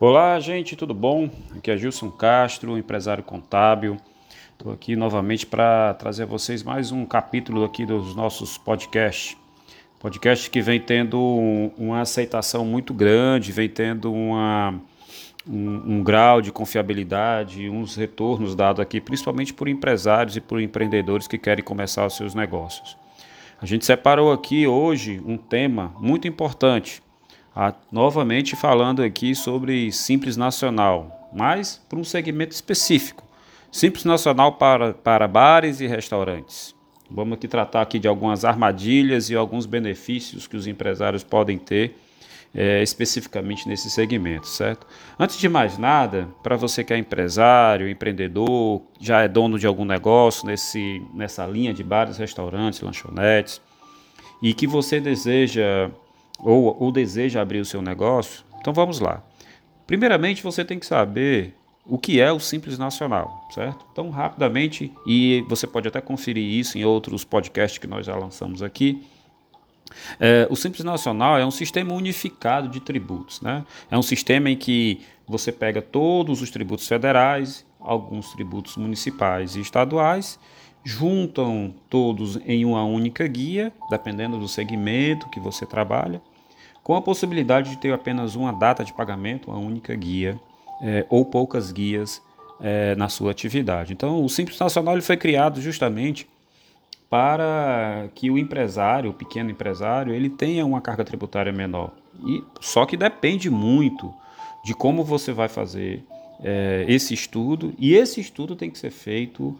Olá, gente, tudo bom? Aqui é Gilson Castro, empresário contábil. Estou aqui novamente para trazer a vocês mais um capítulo aqui dos nossos podcasts. Podcast que vem tendo uma aceitação muito grande, vem tendo uma, um, um grau de confiabilidade, uns retornos dados aqui, principalmente por empresários e por empreendedores que querem começar os seus negócios. A gente separou aqui hoje um tema muito importante ah, novamente falando aqui sobre Simples Nacional, mas para um segmento específico. Simples Nacional para, para bares e restaurantes. Vamos aqui tratar aqui de algumas armadilhas e alguns benefícios que os empresários podem ter é, especificamente nesse segmento, certo? Antes de mais nada, para você que é empresário, empreendedor, já é dono de algum negócio nesse, nessa linha de bares, restaurantes, lanchonetes, e que você deseja ou, ou deseja abrir o seu negócio, então vamos lá. Primeiramente, você tem que saber o que é o Simples Nacional, certo? Então, rapidamente, e você pode até conferir isso em outros podcasts que nós já lançamos aqui. É, o Simples Nacional é um sistema unificado de tributos, né? É um sistema em que você pega todos os tributos federais, alguns tributos municipais e estaduais, juntam todos em uma única guia, dependendo do segmento que você trabalha, com a possibilidade de ter apenas uma data de pagamento, uma única guia é, ou poucas guias é, na sua atividade. Então, o Simples Nacional ele foi criado justamente para que o empresário, o pequeno empresário, ele tenha uma carga tributária menor. E só que depende muito de como você vai fazer é, esse estudo e esse estudo tem que ser feito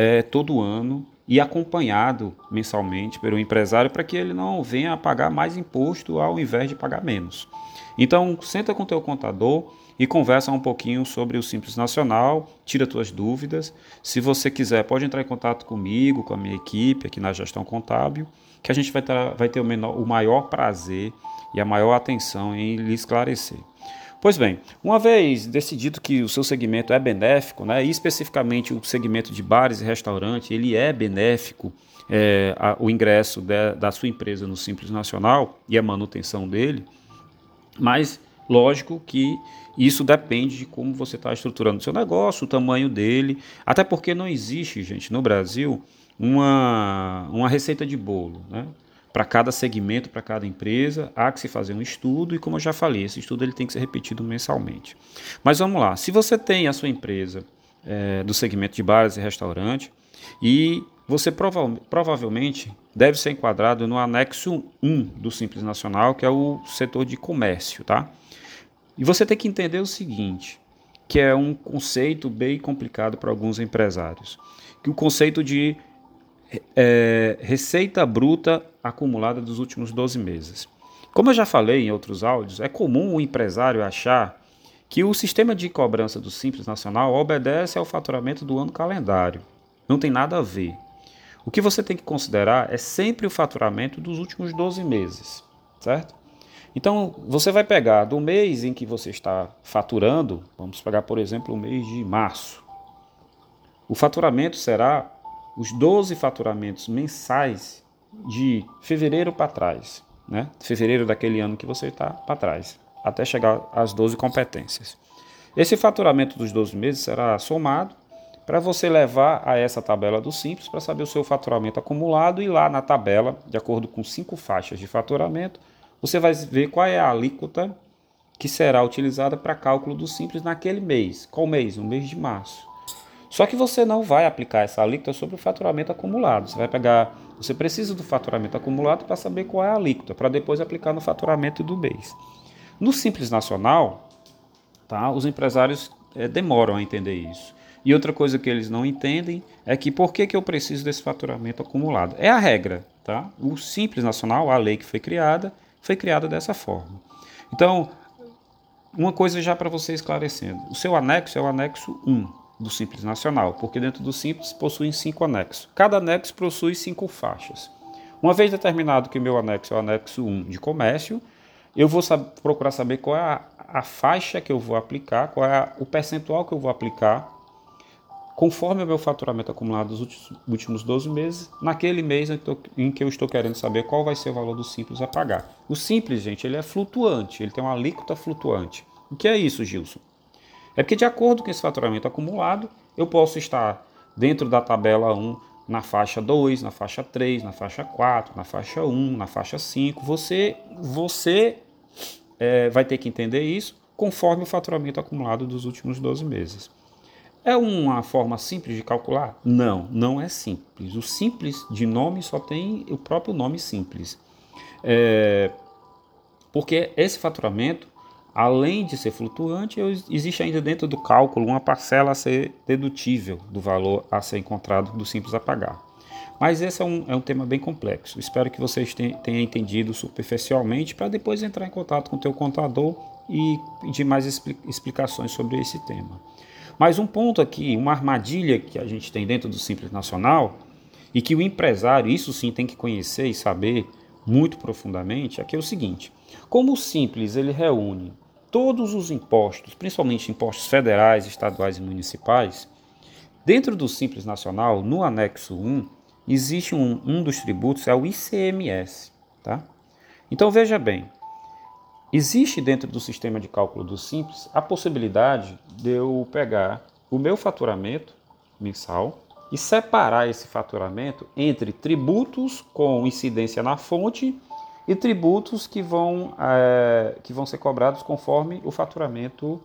é, todo ano e acompanhado mensalmente pelo empresário para que ele não venha a pagar mais imposto ao invés de pagar menos. Então, senta com o teu contador e conversa um pouquinho sobre o Simples Nacional, tira tuas dúvidas. Se você quiser, pode entrar em contato comigo, com a minha equipe aqui na gestão contábil, que a gente vai ter, vai ter o, menor, o maior prazer e a maior atenção em lhe esclarecer. Pois bem, uma vez decidido que o seu segmento é benéfico, né, e especificamente o segmento de bares e restaurantes, ele é benéfico, é, a, o ingresso de, da sua empresa no Simples Nacional e a manutenção dele, mas lógico que isso depende de como você está estruturando o seu negócio, o tamanho dele, até porque não existe, gente, no Brasil, uma, uma receita de bolo, né? Para cada segmento, para cada empresa, há que se fazer um estudo e como eu já falei, esse estudo ele tem que ser repetido mensalmente. Mas vamos lá, se você tem a sua empresa é, do segmento de bares e restaurante e você prova provavelmente deve ser enquadrado no anexo 1 do Simples Nacional, que é o setor de comércio, tá? E você tem que entender o seguinte, que é um conceito bem complicado para alguns empresários, que o conceito de é, receita bruta acumulada dos últimos 12 meses. Como eu já falei em outros áudios, é comum o empresário achar que o sistema de cobrança do Simples Nacional obedece ao faturamento do ano calendário. Não tem nada a ver. O que você tem que considerar é sempre o faturamento dos últimos 12 meses, certo? Então, você vai pegar do mês em que você está faturando, vamos pegar, por exemplo, o mês de março. O faturamento será os 12 faturamentos mensais de fevereiro para trás, né? Fevereiro daquele ano que você está para trás, até chegar às 12 competências. Esse faturamento dos 12 meses será somado para você levar a essa tabela do Simples para saber o seu faturamento acumulado e lá na tabela, de acordo com cinco faixas de faturamento, você vai ver qual é a alíquota que será utilizada para cálculo do Simples naquele mês. Qual mês? No mês de março. Só que você não vai aplicar essa alíquota sobre o faturamento acumulado. Você vai pegar, você precisa do faturamento acumulado para saber qual é a alíquota, para depois aplicar no faturamento do mês. No Simples Nacional, tá, os empresários é, demoram a entender isso. E outra coisa que eles não entendem é que por que, que eu preciso desse faturamento acumulado? É a regra, tá? O Simples Nacional, a lei que foi criada, foi criada dessa forma. Então, uma coisa já para você esclarecendo: o seu anexo é o anexo 1 do Simples Nacional, porque dentro do Simples possuem cinco anexos. Cada anexo possui cinco faixas. Uma vez determinado que meu anexo é o anexo 1 de comércio, eu vou procurar saber qual é a, a, faixa que eu vou aplicar, qual é a, o percentual que eu vou aplicar, conforme o meu faturamento acumulado dos últimos 12 meses, naquele mês em que, tô, em que eu estou querendo saber qual vai ser o valor do Simples a pagar. O Simples, gente, ele é flutuante, ele tem uma alíquota flutuante. O que é isso, Gilson? É porque, de acordo com esse faturamento acumulado, eu posso estar dentro da tabela 1 na faixa 2, na faixa 3, na faixa 4, na faixa 1, na faixa 5. Você, você é, vai ter que entender isso conforme o faturamento acumulado dos últimos 12 meses. É uma forma simples de calcular? Não, não é simples. O simples de nome só tem o próprio nome simples. É, porque esse faturamento, além de ser flutuante, existe ainda dentro do cálculo uma parcela a ser dedutível do valor a ser encontrado do simples a pagar. Mas esse é um, é um tema bem complexo. Espero que vocês tenham entendido superficialmente para depois entrar em contato com o teu contador e pedir mais explicações sobre esse tema. Mas um ponto aqui, uma armadilha que a gente tem dentro do Simples Nacional e que o empresário, isso sim, tem que conhecer e saber muito profundamente, é que é o seguinte: como o Simples ele reúne todos os impostos, principalmente impostos federais, estaduais e municipais, dentro do Simples Nacional, no anexo 1, existe um, um dos tributos, é o ICMS. Tá? Então veja bem, Existe dentro do sistema de cálculo do Simples a possibilidade de eu pegar o meu faturamento mensal e separar esse faturamento entre tributos com incidência na fonte e tributos que vão, é, que vão ser cobrados conforme o faturamento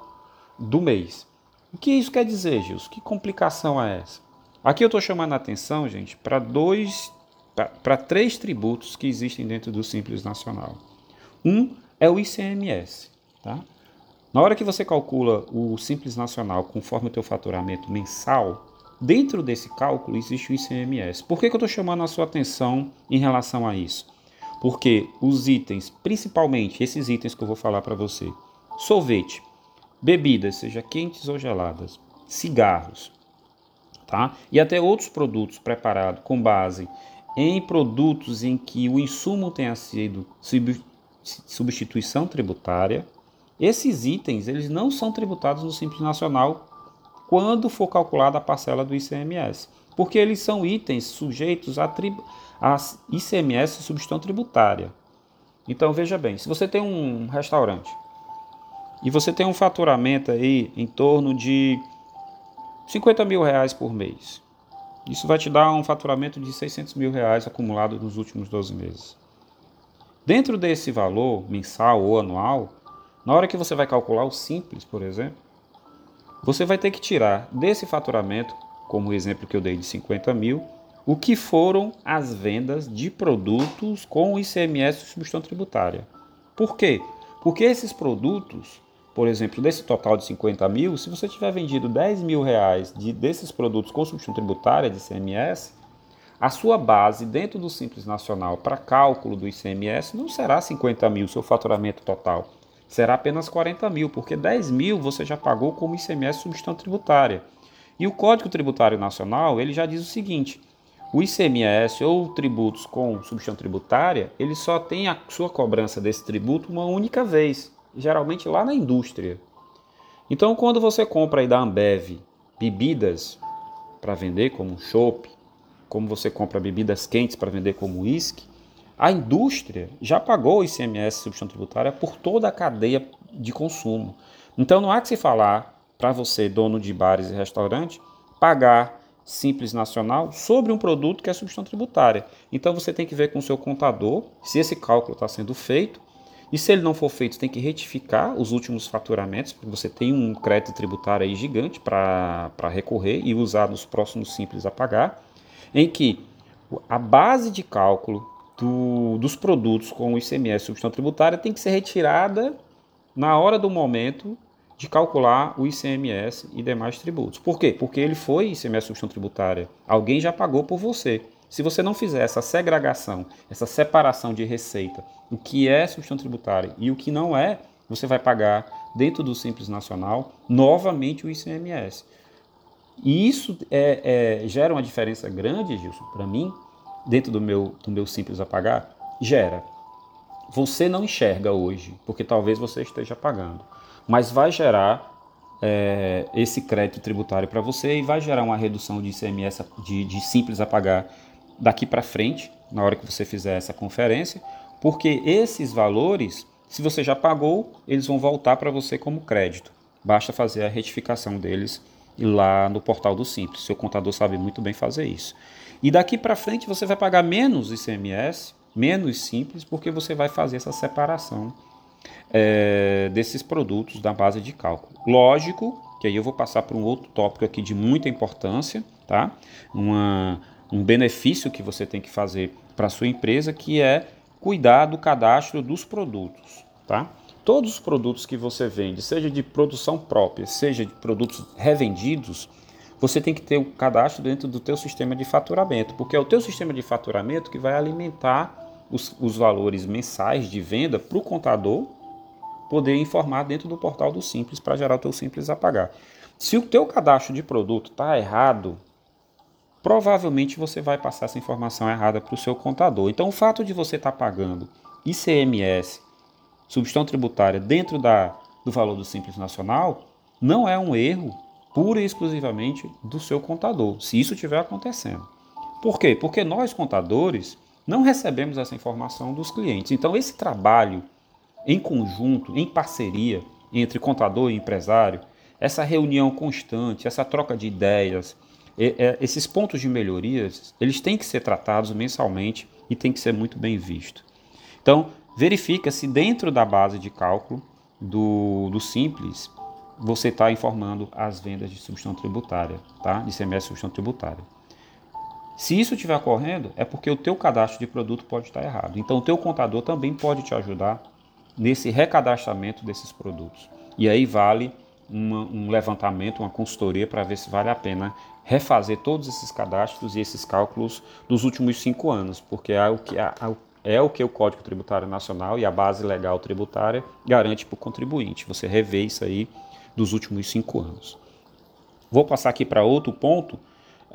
do mês. O que isso quer dizer, Gilson? Que complicação é essa? Aqui eu estou chamando a atenção, gente, para dois, para três tributos que existem dentro do Simples Nacional. Um é o ICMS. Tá? Na hora que você calcula o Simples Nacional conforme o teu faturamento mensal, dentro desse cálculo existe o ICMS. Por que, que eu estou chamando a sua atenção em relação a isso? Porque os itens, principalmente esses itens que eu vou falar para você, sorvete, bebidas, seja quentes ou geladas, cigarros, tá? E até outros produtos preparados com base em produtos em que o insumo tenha sido substituição tributária. Esses itens eles não são tributados no Simples Nacional quando for calculada a parcela do ICMS, porque eles são itens sujeitos a, a ICMS substituição tributária. Então veja bem, se você tem um restaurante e você tem um faturamento aí em torno de 50 mil reais por mês, isso vai te dar um faturamento de 600 mil reais acumulado nos últimos 12 meses. Dentro desse valor mensal ou anual, na hora que você vai calcular o simples, por exemplo, você vai ter que tirar desse faturamento, como o exemplo que eu dei de 50 mil, o que foram as vendas de produtos com ICMS substituição tributária. Por quê? Porque esses produtos, por exemplo, desse total de 50 mil, se você tiver vendido 10 mil reais de, desses produtos com substituição tributária de ICMS, a sua base dentro do Simples Nacional para cálculo do ICMS não será 50 mil, seu faturamento total. Será apenas 40 mil, porque 10 mil você já pagou como ICMS substituição tributária. E o Código Tributário Nacional ele já diz o seguinte: o ICMS ou tributos com substituição tributária, ele só tem a sua cobrança desse tributo uma única vez, geralmente lá na indústria. Então, quando você compra aí da Ambev bebidas para vender, como chopp, como você compra bebidas quentes para vender como uísque, a indústria já pagou o ICMS substituição tributária por toda a cadeia de consumo. Então não há que se falar para você, dono de bares e restaurantes, pagar simples nacional sobre um produto que é substituição tributária. Então você tem que ver com o seu contador se esse cálculo está sendo feito. E se ele não for feito, tem que retificar os últimos faturamentos, porque você tem um crédito tributário aí gigante para recorrer e usar nos próximos simples a pagar em que a base de cálculo do, dos produtos com o ICMS substituição tributária tem que ser retirada na hora do momento de calcular o ICMS e demais tributos. Por quê? Porque ele foi ICMS substituição tributária. Alguém já pagou por você. Se você não fizer essa segregação, essa separação de receita, o que é substituição tributária e o que não é, você vai pagar dentro do Simples Nacional novamente o ICMS. E isso é, é, gera uma diferença grande, Gilson, para mim, dentro do meu, do meu simples apagar? Gera. Você não enxerga hoje, porque talvez você esteja pagando, mas vai gerar é, esse crédito tributário para você e vai gerar uma redução de ICMS de, de simples a pagar daqui para frente, na hora que você fizer essa conferência, porque esses valores Se você já pagou, eles vão voltar para você como crédito. Basta fazer a retificação deles lá no portal do Simples. Seu contador sabe muito bem fazer isso. E daqui para frente você vai pagar menos ICMS, menos simples, porque você vai fazer essa separação é, desses produtos da base de cálculo. Lógico que aí eu vou passar para um outro tópico aqui de muita importância, tá? Uma, um benefício que você tem que fazer para sua empresa, que é cuidar do cadastro dos produtos, tá? Todos os produtos que você vende, seja de produção própria, seja de produtos revendidos, você tem que ter o cadastro dentro do teu sistema de faturamento, porque é o teu sistema de faturamento que vai alimentar os, os valores mensais de venda para o contador poder informar dentro do portal do Simples para gerar o teu Simples a pagar. Se o teu cadastro de produto está errado, provavelmente você vai passar essa informação errada para o seu contador. Então, o fato de você estar tá pagando ICMS, substituição tributária, dentro da, do valor do Simples Nacional, não é um erro pura e exclusivamente do seu contador, se isso estiver acontecendo. Por quê? Porque nós, contadores, não recebemos essa informação dos clientes. Então, esse trabalho em conjunto, em parceria entre contador e empresário, essa reunião constante, essa troca de ideias, esses pontos de melhorias, eles têm que ser tratados mensalmente e tem que ser muito bem visto. Então, verifica se dentro da base de cálculo do, do Simples você está informando as vendas de substituição tributária, tá? de CMS de substituição tributária. Se isso estiver ocorrendo, é porque o teu cadastro de produto pode estar errado. Então, o teu contador também pode te ajudar nesse recadastramento desses produtos. E aí vale uma, um levantamento, uma consultoria para ver se vale a pena refazer todos esses cadastros e esses cálculos dos últimos cinco anos, porque é o que, é o, que o Código Tributário Nacional e a base legal tributária garante para o contribuinte. Você revê isso aí dos últimos cinco anos. Vou passar aqui para outro ponto,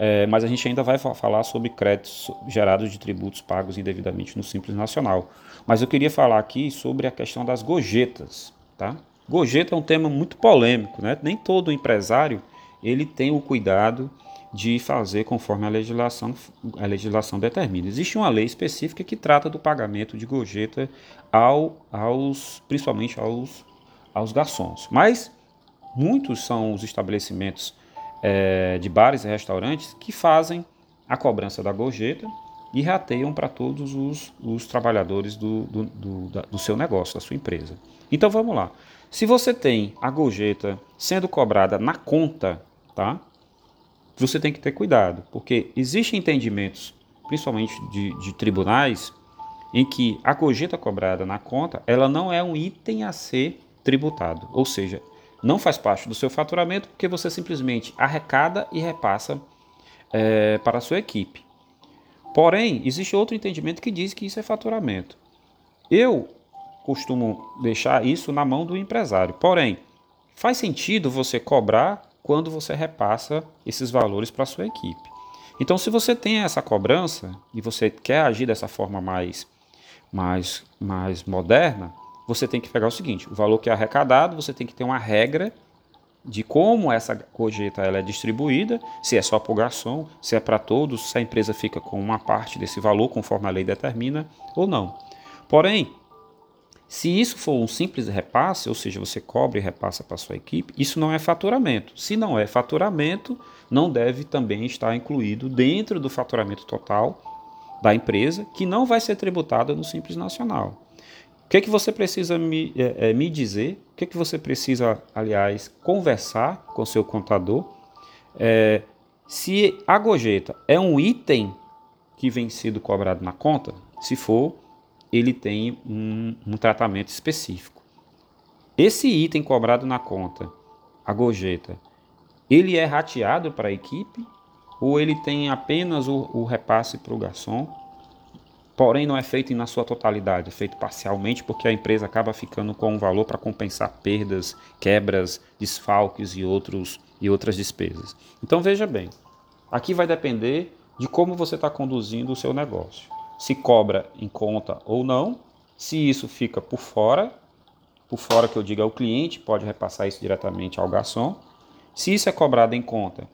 é, mas a gente ainda vai falar sobre créditos gerados de tributos pagos indevidamente no Simples Nacional. Mas eu queria falar aqui sobre a questão das gorjetas. Tá? Gorjeta é um tema muito polêmico, né? nem todo empresário ele tem o cuidado de fazer conforme a legislação, a legislação determina. Existe uma lei específica que trata do pagamento de gorjeta ao, aos, principalmente aos, aos garçons. Mas muitos são os estabelecimentos é, de bares e restaurantes que fazem a cobrança da gorjeta e rateiam para todos os, os trabalhadores do, do, do, do seu negócio, da sua empresa. Então vamos lá. Se você tem a gorjeta sendo cobrada na conta tá? Você tem que ter cuidado, porque existem entendimentos, principalmente de, de tribunais, em que a gorjeta cobrada na conta, ela não é um item a ser tributado, ou seja, não faz parte do seu faturamento porque você simplesmente arrecada e repassa é, para a sua equipe. Porém, existe outro entendimento que diz que isso é faturamento. Eu costumo deixar isso na mão do empresário. Porém, faz sentido você cobrar quando você repassa esses valores para a sua equipe. Então, se você tem essa cobrança e você quer agir dessa forma mais, mais, mais moderna, você tem que pegar o seguinte: o valor que é arrecadado, você tem que ter uma regra de como essa cojeta ela é distribuída, se é só para o garçom, se é para todos, se a empresa fica com uma parte desse valor conforme a lei determina ou não. Porém, se isso for um simples repasse, ou seja, você cobre e repassa para sua equipe, isso não é faturamento. Se não é faturamento, não deve também estar incluído dentro do faturamento total da empresa, que não vai ser tributada no Simples Nacional. O que é que você precisa me, é, é, me dizer? O que é que você precisa, aliás, conversar com seu contador? É, se a gorjeta é um item que vem sido cobrado na conta, se for, ele tem um, um tratamento específico. Esse item cobrado na conta, a gorjeta, ele é rateado para a equipe ou ele tem apenas o, o repasse para o garçom, porém não é feito na sua totalidade, é feito parcialmente porque a empresa acaba ficando com um valor para compensar perdas, quebras, desfalques e, outros, e outras despesas. Então veja bem, aqui vai depender de como você está conduzindo o seu negócio se cobra em conta ou não, se isso fica por fora, por fora que eu diga o cliente, pode repassar isso diretamente ao garçom. Se isso é cobrado em conta,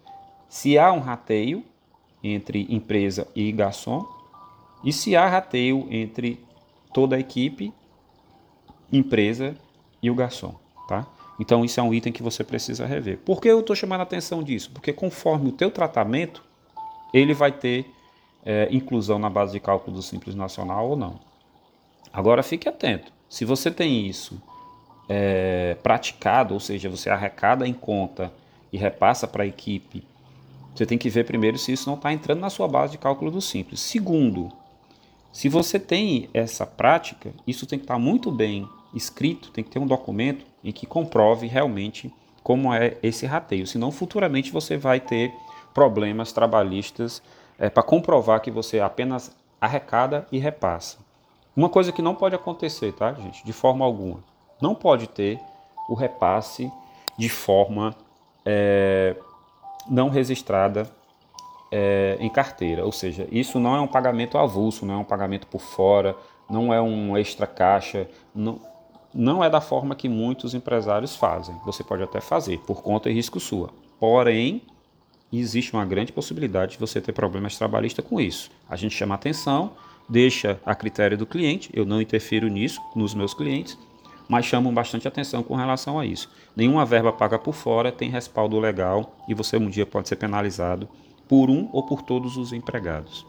se há um rateio entre empresa e garçom, e se há rateio entre toda a equipe empresa e o garçom, tá? Então isso é um item que você precisa rever. Por que eu estou chamando a atenção disso? Porque conforme o teu tratamento, ele vai ter é, inclusão na base de cálculo do Simples Nacional ou não. Agora fique atento. Se você tem isso é, praticado, ou seja, você arrecada em conta e repassa para a equipe, você tem que ver primeiro se isso não está entrando na sua base de cálculo do Simples. Segundo, se você tem essa prática, isso tem que estar muito bem escrito, tem que ter um documento em que comprove realmente como é esse rateio. Senão, futuramente você vai ter problemas trabalhistas é, para comprovar que você apenas arrecada e repassa. Uma coisa que não pode acontecer, tá, gente? De forma alguma. Não pode ter o repasse de forma é, não registrada é, em carteira. Ou seja, isso não é um pagamento avulso, não é um pagamento por fora, não é um extra caixa, não, não é da forma que muitos empresários fazem. Você pode até fazer, por conta e risco sua. Porém, existe uma grande possibilidade de você ter problemas trabalhistas com isso. A gente chama atenção, deixa a critério do cliente, eu não interfiro nisso nos meus clientes, mas chamam bastante atenção com relação a isso. Nenhuma verba paga por fora tem respaldo legal e você um dia pode ser penalizado por um ou por todos os empregados.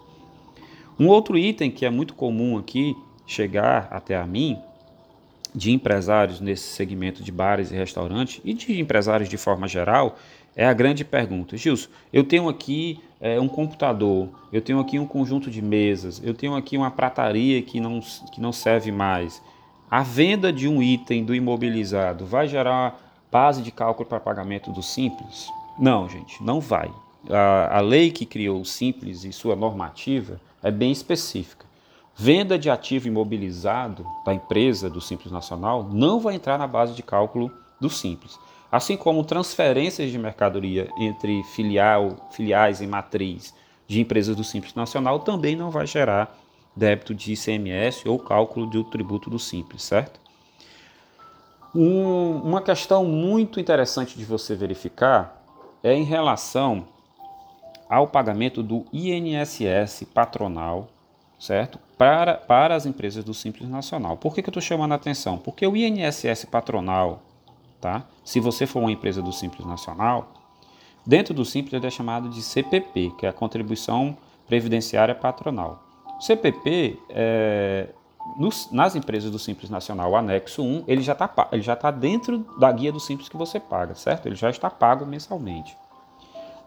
Um outro item que é muito comum aqui chegar até a mim de empresários nesse segmento de bares e restaurantes e de empresários de forma geral é a grande pergunta. Gilson, eu tenho aqui é, um computador, eu tenho aqui um conjunto de mesas, eu tenho aqui uma prataria que não, que não serve mais. A venda de um item do imobilizado vai gerar base de cálculo para pagamento do Simples? Não, gente, não vai. A, a lei que criou o Simples e sua normativa é bem específica. Venda de ativo imobilizado da empresa do Simples Nacional não vai entrar na base de cálculo do Simples assim como transferências de mercadoria entre filial, filiais e matriz de empresas do Simples Nacional também não vai gerar débito de ICMS ou cálculo do tributo do Simples, certo? Um, uma questão muito interessante de você verificar é em relação ao pagamento do INSS patronal, certo? Para, para as empresas do Simples Nacional. Por que, que eu estou chamando a atenção? Porque o INSS patronal Tá? Se você for uma empresa do Simples Nacional, dentro do Simples ele é chamado de CPP, que é a Contribuição Previdenciária Patronal. CPP, é, nos, nas empresas do Simples Nacional, anexo 1, ele já está tá dentro da guia do Simples que você paga, certo? Ele já está pago mensalmente.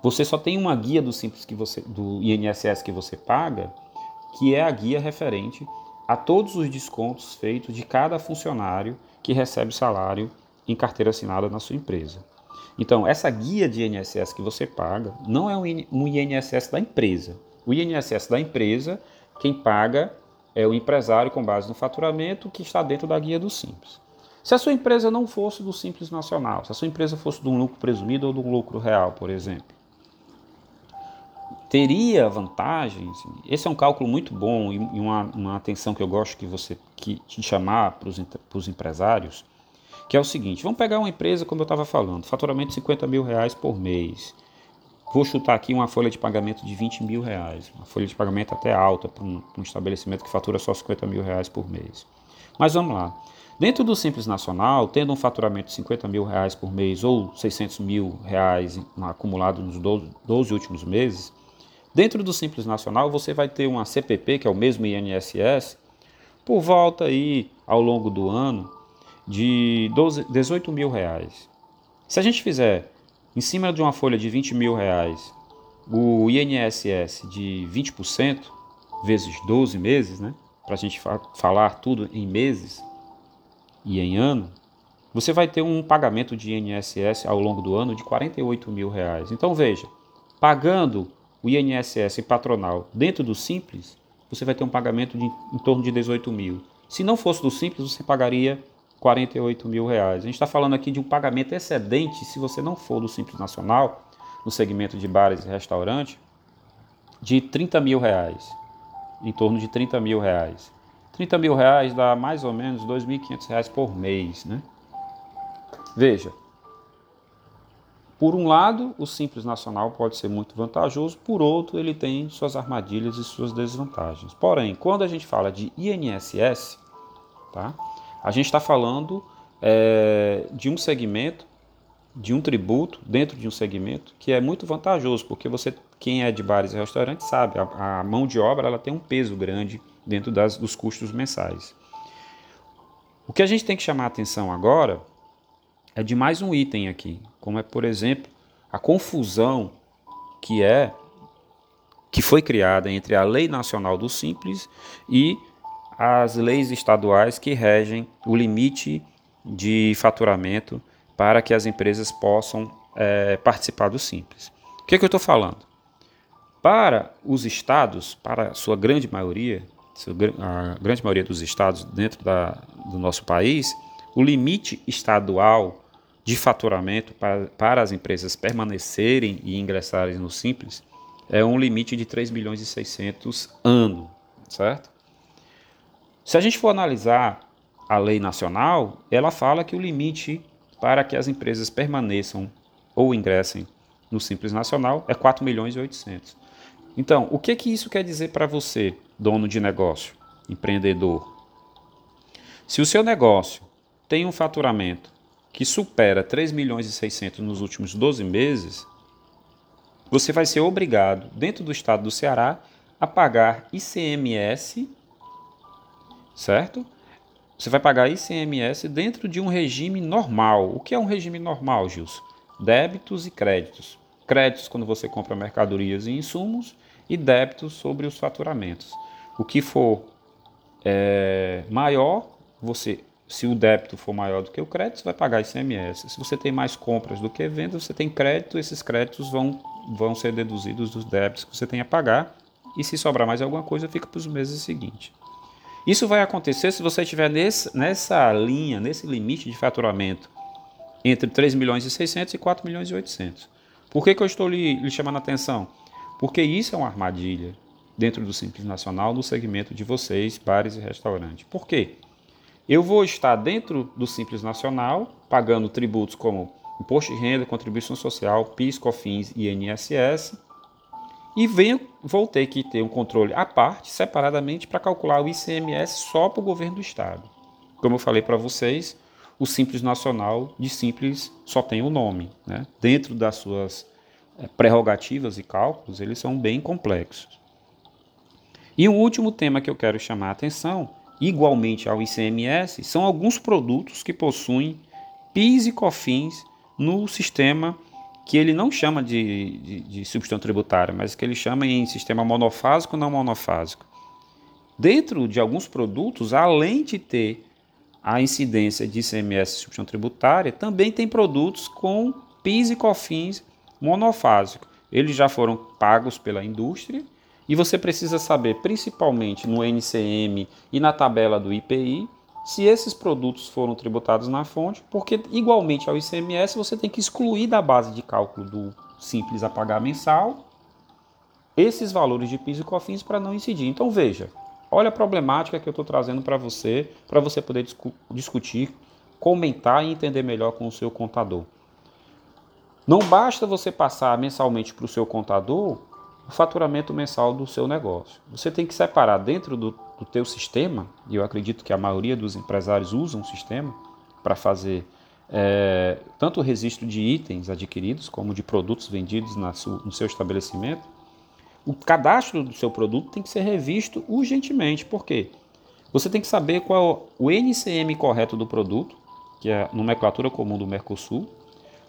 Você só tem uma guia do Simples que você, do INSS que você paga, que é a guia referente a todos os descontos feitos de cada funcionário que recebe salário em carteira assinada na sua empresa. Então, essa guia de INSS que você paga não é um INSS da empresa. O INSS da empresa, quem paga é o empresário com base no faturamento que está dentro da guia do Simples. Se a sua empresa não fosse do Simples Nacional, se a sua empresa fosse de um lucro presumido ou de um lucro real, por exemplo, teria vantagens. Esse é um cálculo muito bom e uma, uma atenção que eu gosto que você que te chamar para os empresários que é o seguinte: vamos pegar uma empresa, como eu estava falando, faturamento de 50 mil reais por mês. Vou chutar aqui uma folha de pagamento de 20 mil reais, uma folha de pagamento até alta para um, um estabelecimento que fatura só 50 mil reais por mês. Mas vamos lá. Dentro do Simples Nacional, tendo um faturamento de 50 mil reais por mês ou 600 mil reais acumulado nos 12, 12 últimos meses, dentro do Simples Nacional você vai ter uma CPP, que é o mesmo INSS, por volta aí ao longo do ano de 12, 18 mil reais. Se a gente fizer em cima de uma folha de 20 mil reais o INSS de 20% vezes 12 meses, né? Para a gente fa falar tudo em meses e em ano, você vai ter um pagamento de INSS ao longo do ano de 48 mil reais. Então veja, pagando o INSS patronal dentro do Simples, você vai ter um pagamento de em torno de 18 mil. Se não fosse do Simples, você pagaria 48 mil reais. A gente está falando aqui de um pagamento excedente, se você não for do Simples Nacional, no segmento de bares e restaurantes, de 30 mil reais. Em torno de 30 mil reais. 30 mil reais dá mais ou menos 2.500 reais por mês, né? Veja, por um lado, o Simples Nacional pode ser muito vantajoso, por outro, ele tem suas armadilhas e suas desvantagens. Porém, quando a gente fala de INSS, tá? A gente está falando é, de um segmento, de um tributo dentro de um segmento que é muito vantajoso, porque você, quem é de bares e restaurantes sabe, a, a mão de obra ela tem um peso grande dentro das, dos custos mensais. O que a gente tem que chamar atenção agora é de mais um item aqui, como é, por exemplo, a confusão que é que foi criada entre a Lei Nacional do Simples e as leis estaduais que regem o limite de faturamento para que as empresas possam é, participar do Simples. O que, é que eu estou falando? Para os estados, para a sua grande maioria, a grande maioria dos estados dentro da, do nosso país, o limite estadual de faturamento para, para as empresas permanecerem e ingressarem no Simples é um limite de 3 milhões e 600 ano, certo? Se a gente for analisar a lei nacional, ela fala que o limite para que as empresas permaneçam ou ingressem no Simples Nacional é 4 milhões e 800. Então, o que que isso quer dizer para você, dono de negócio, empreendedor? Se o seu negócio tem um faturamento que supera 3 milhões e 600 nos últimos 12 meses, você vai ser obrigado, dentro do estado do Ceará, a pagar ICMS, certo? Você vai pagar ICMS dentro de um regime normal. O que é um regime normal, Gilson? Débitos e créditos. Créditos quando você compra mercadorias e insumos e débitos sobre os faturamentos. O que for é, maior, você se o débito for maior do que o crédito, você vai pagar ICMS. Se você tem mais compras do que vendas, você tem crédito, esses créditos vão, vão ser deduzidos dos débitos que você tem a pagar. E se sobrar mais alguma coisa, fica para os meses seguintes. Isso vai acontecer se você estiver nesse, nessa linha, nesse limite de faturamento entre 3 milhões e 600 e 4 milhões e 800. Por que, que eu estou lhe, lhe chamando a atenção? Porque isso é uma armadilha dentro do Simples Nacional no segmento de vocês, bares e restaurantes. Por quê? Eu vou estar dentro do Simples Nacional, pagando tributos como Imposto de Renda, Contribuição Social, PIS, COFINS e INSS, e venho, vou ter que ter um controle à parte, separadamente, para calcular o ICMS só para o governo do Estado. Como eu falei para vocês, o Simples Nacional de Simples só tem o nome. Né? Dentro das suas eh, prerrogativas e cálculos, eles são bem complexos. E o último tema que eu quero chamar a atenção igualmente ao ICMS, são alguns produtos que possuem PIS e COFINS no sistema que ele não chama de, de, de substituição tributária, mas que ele chama em sistema monofásico ou não monofásico. Dentro de alguns produtos, além de ter a incidência de ICMS e substituição tributária, também tem produtos com PIS e COFINS monofásico. Eles já foram pagos pela indústria e você precisa saber, principalmente no NCM e na tabela do IPI, se esses produtos foram tributados na fonte, porque igualmente ao ICMS você tem que excluir da base de cálculo do simples a pagar mensal esses valores de PIS e COFINS para não incidir. Então veja, olha a problemática que eu estou trazendo para você, para você poder discu discutir, comentar e entender melhor com o seu contador. Não basta você passar mensalmente para o seu contador o faturamento mensal do seu negócio. Você tem que separar dentro do, do teu sistema, e eu acredito que a maioria dos empresários usam um sistema para fazer é, tanto o registro de itens adquiridos como de produtos vendidos na no seu estabelecimento. O cadastro do seu produto tem que ser revisto urgentemente. Por quê? Você tem que saber qual o NCM correto do produto, que é a nomenclatura comum do Mercosul,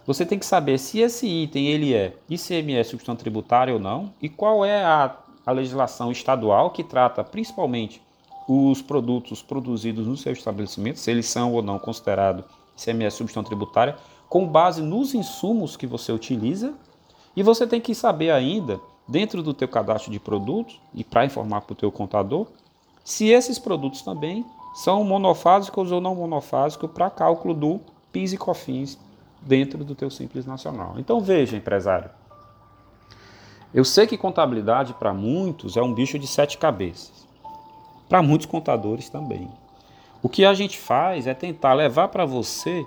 você tem que saber se esse item ele é ICMS substituição tributária ou não e qual é a, a legislação estadual que trata principalmente os produtos produzidos no seu estabelecimento, se eles são ou não considerados ICMS substituição tributária, com base nos insumos que você utiliza. E você tem que saber ainda, dentro do teu cadastro de produtos, e para informar para o teu contador, se esses produtos também são monofásicos ou não monofásicos para cálculo do PIS e COFINS dentro do teu Simples Nacional. Então veja, empresário, eu sei que contabilidade para muitos é um bicho de sete cabeças, para muitos contadores também. O que a gente faz é tentar levar para você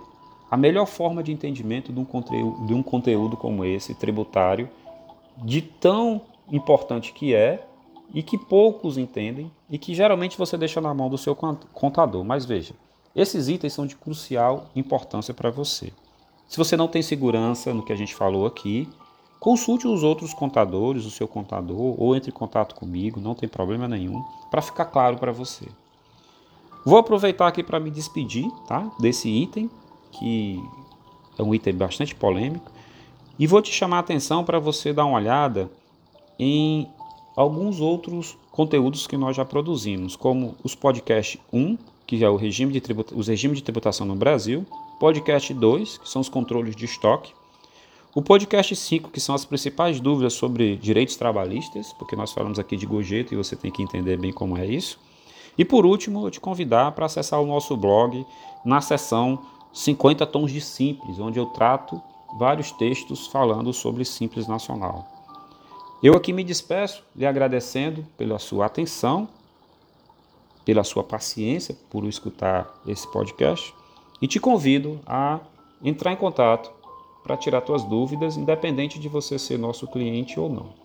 a melhor forma de entendimento de um, conteúdo, de um conteúdo como esse, tributário, de tão importante que é e que poucos entendem e que geralmente você deixa na mão do seu contador. Mas veja, Esses itens são de crucial importância para você. Se você não tem segurança no que a gente falou aqui, consulte os outros contadores, o seu contador, ou entre em contato comigo, não tem problema nenhum, para ficar claro para você. Vou aproveitar aqui para me despedir tá, desse item, que é um item bastante polêmico, e vou te chamar a atenção para você dar uma olhada em alguns outros conteúdos que nós já produzimos, como os podcast 1, que é o regime de tributa os regimes de tributação no Brasil, podcast 2, que são os controles de estoque, o podcast 5, que são as principais dúvidas sobre direitos trabalhistas, porque nós falamos aqui de gorjeta e você tem que entender bem como é isso. E por último, eu te convidar para acessar o nosso blog na seção 50 tons de simples, onde eu trato vários textos falando sobre simples nacional. Eu aqui me despeço lhe agradecendo pela sua atenção, pela sua paciência por escutar esse podcast e te convido a entrar em contato para tirar suas dúvidas, independente de você ser nosso cliente ou não.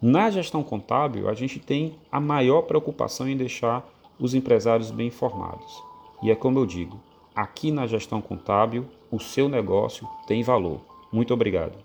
Na gestão contábil, a gente tem a maior preocupação em deixar os empresários bem informados. E é como eu digo, aqui na gestão contábil, o seu negócio tem valor. Muito obrigado.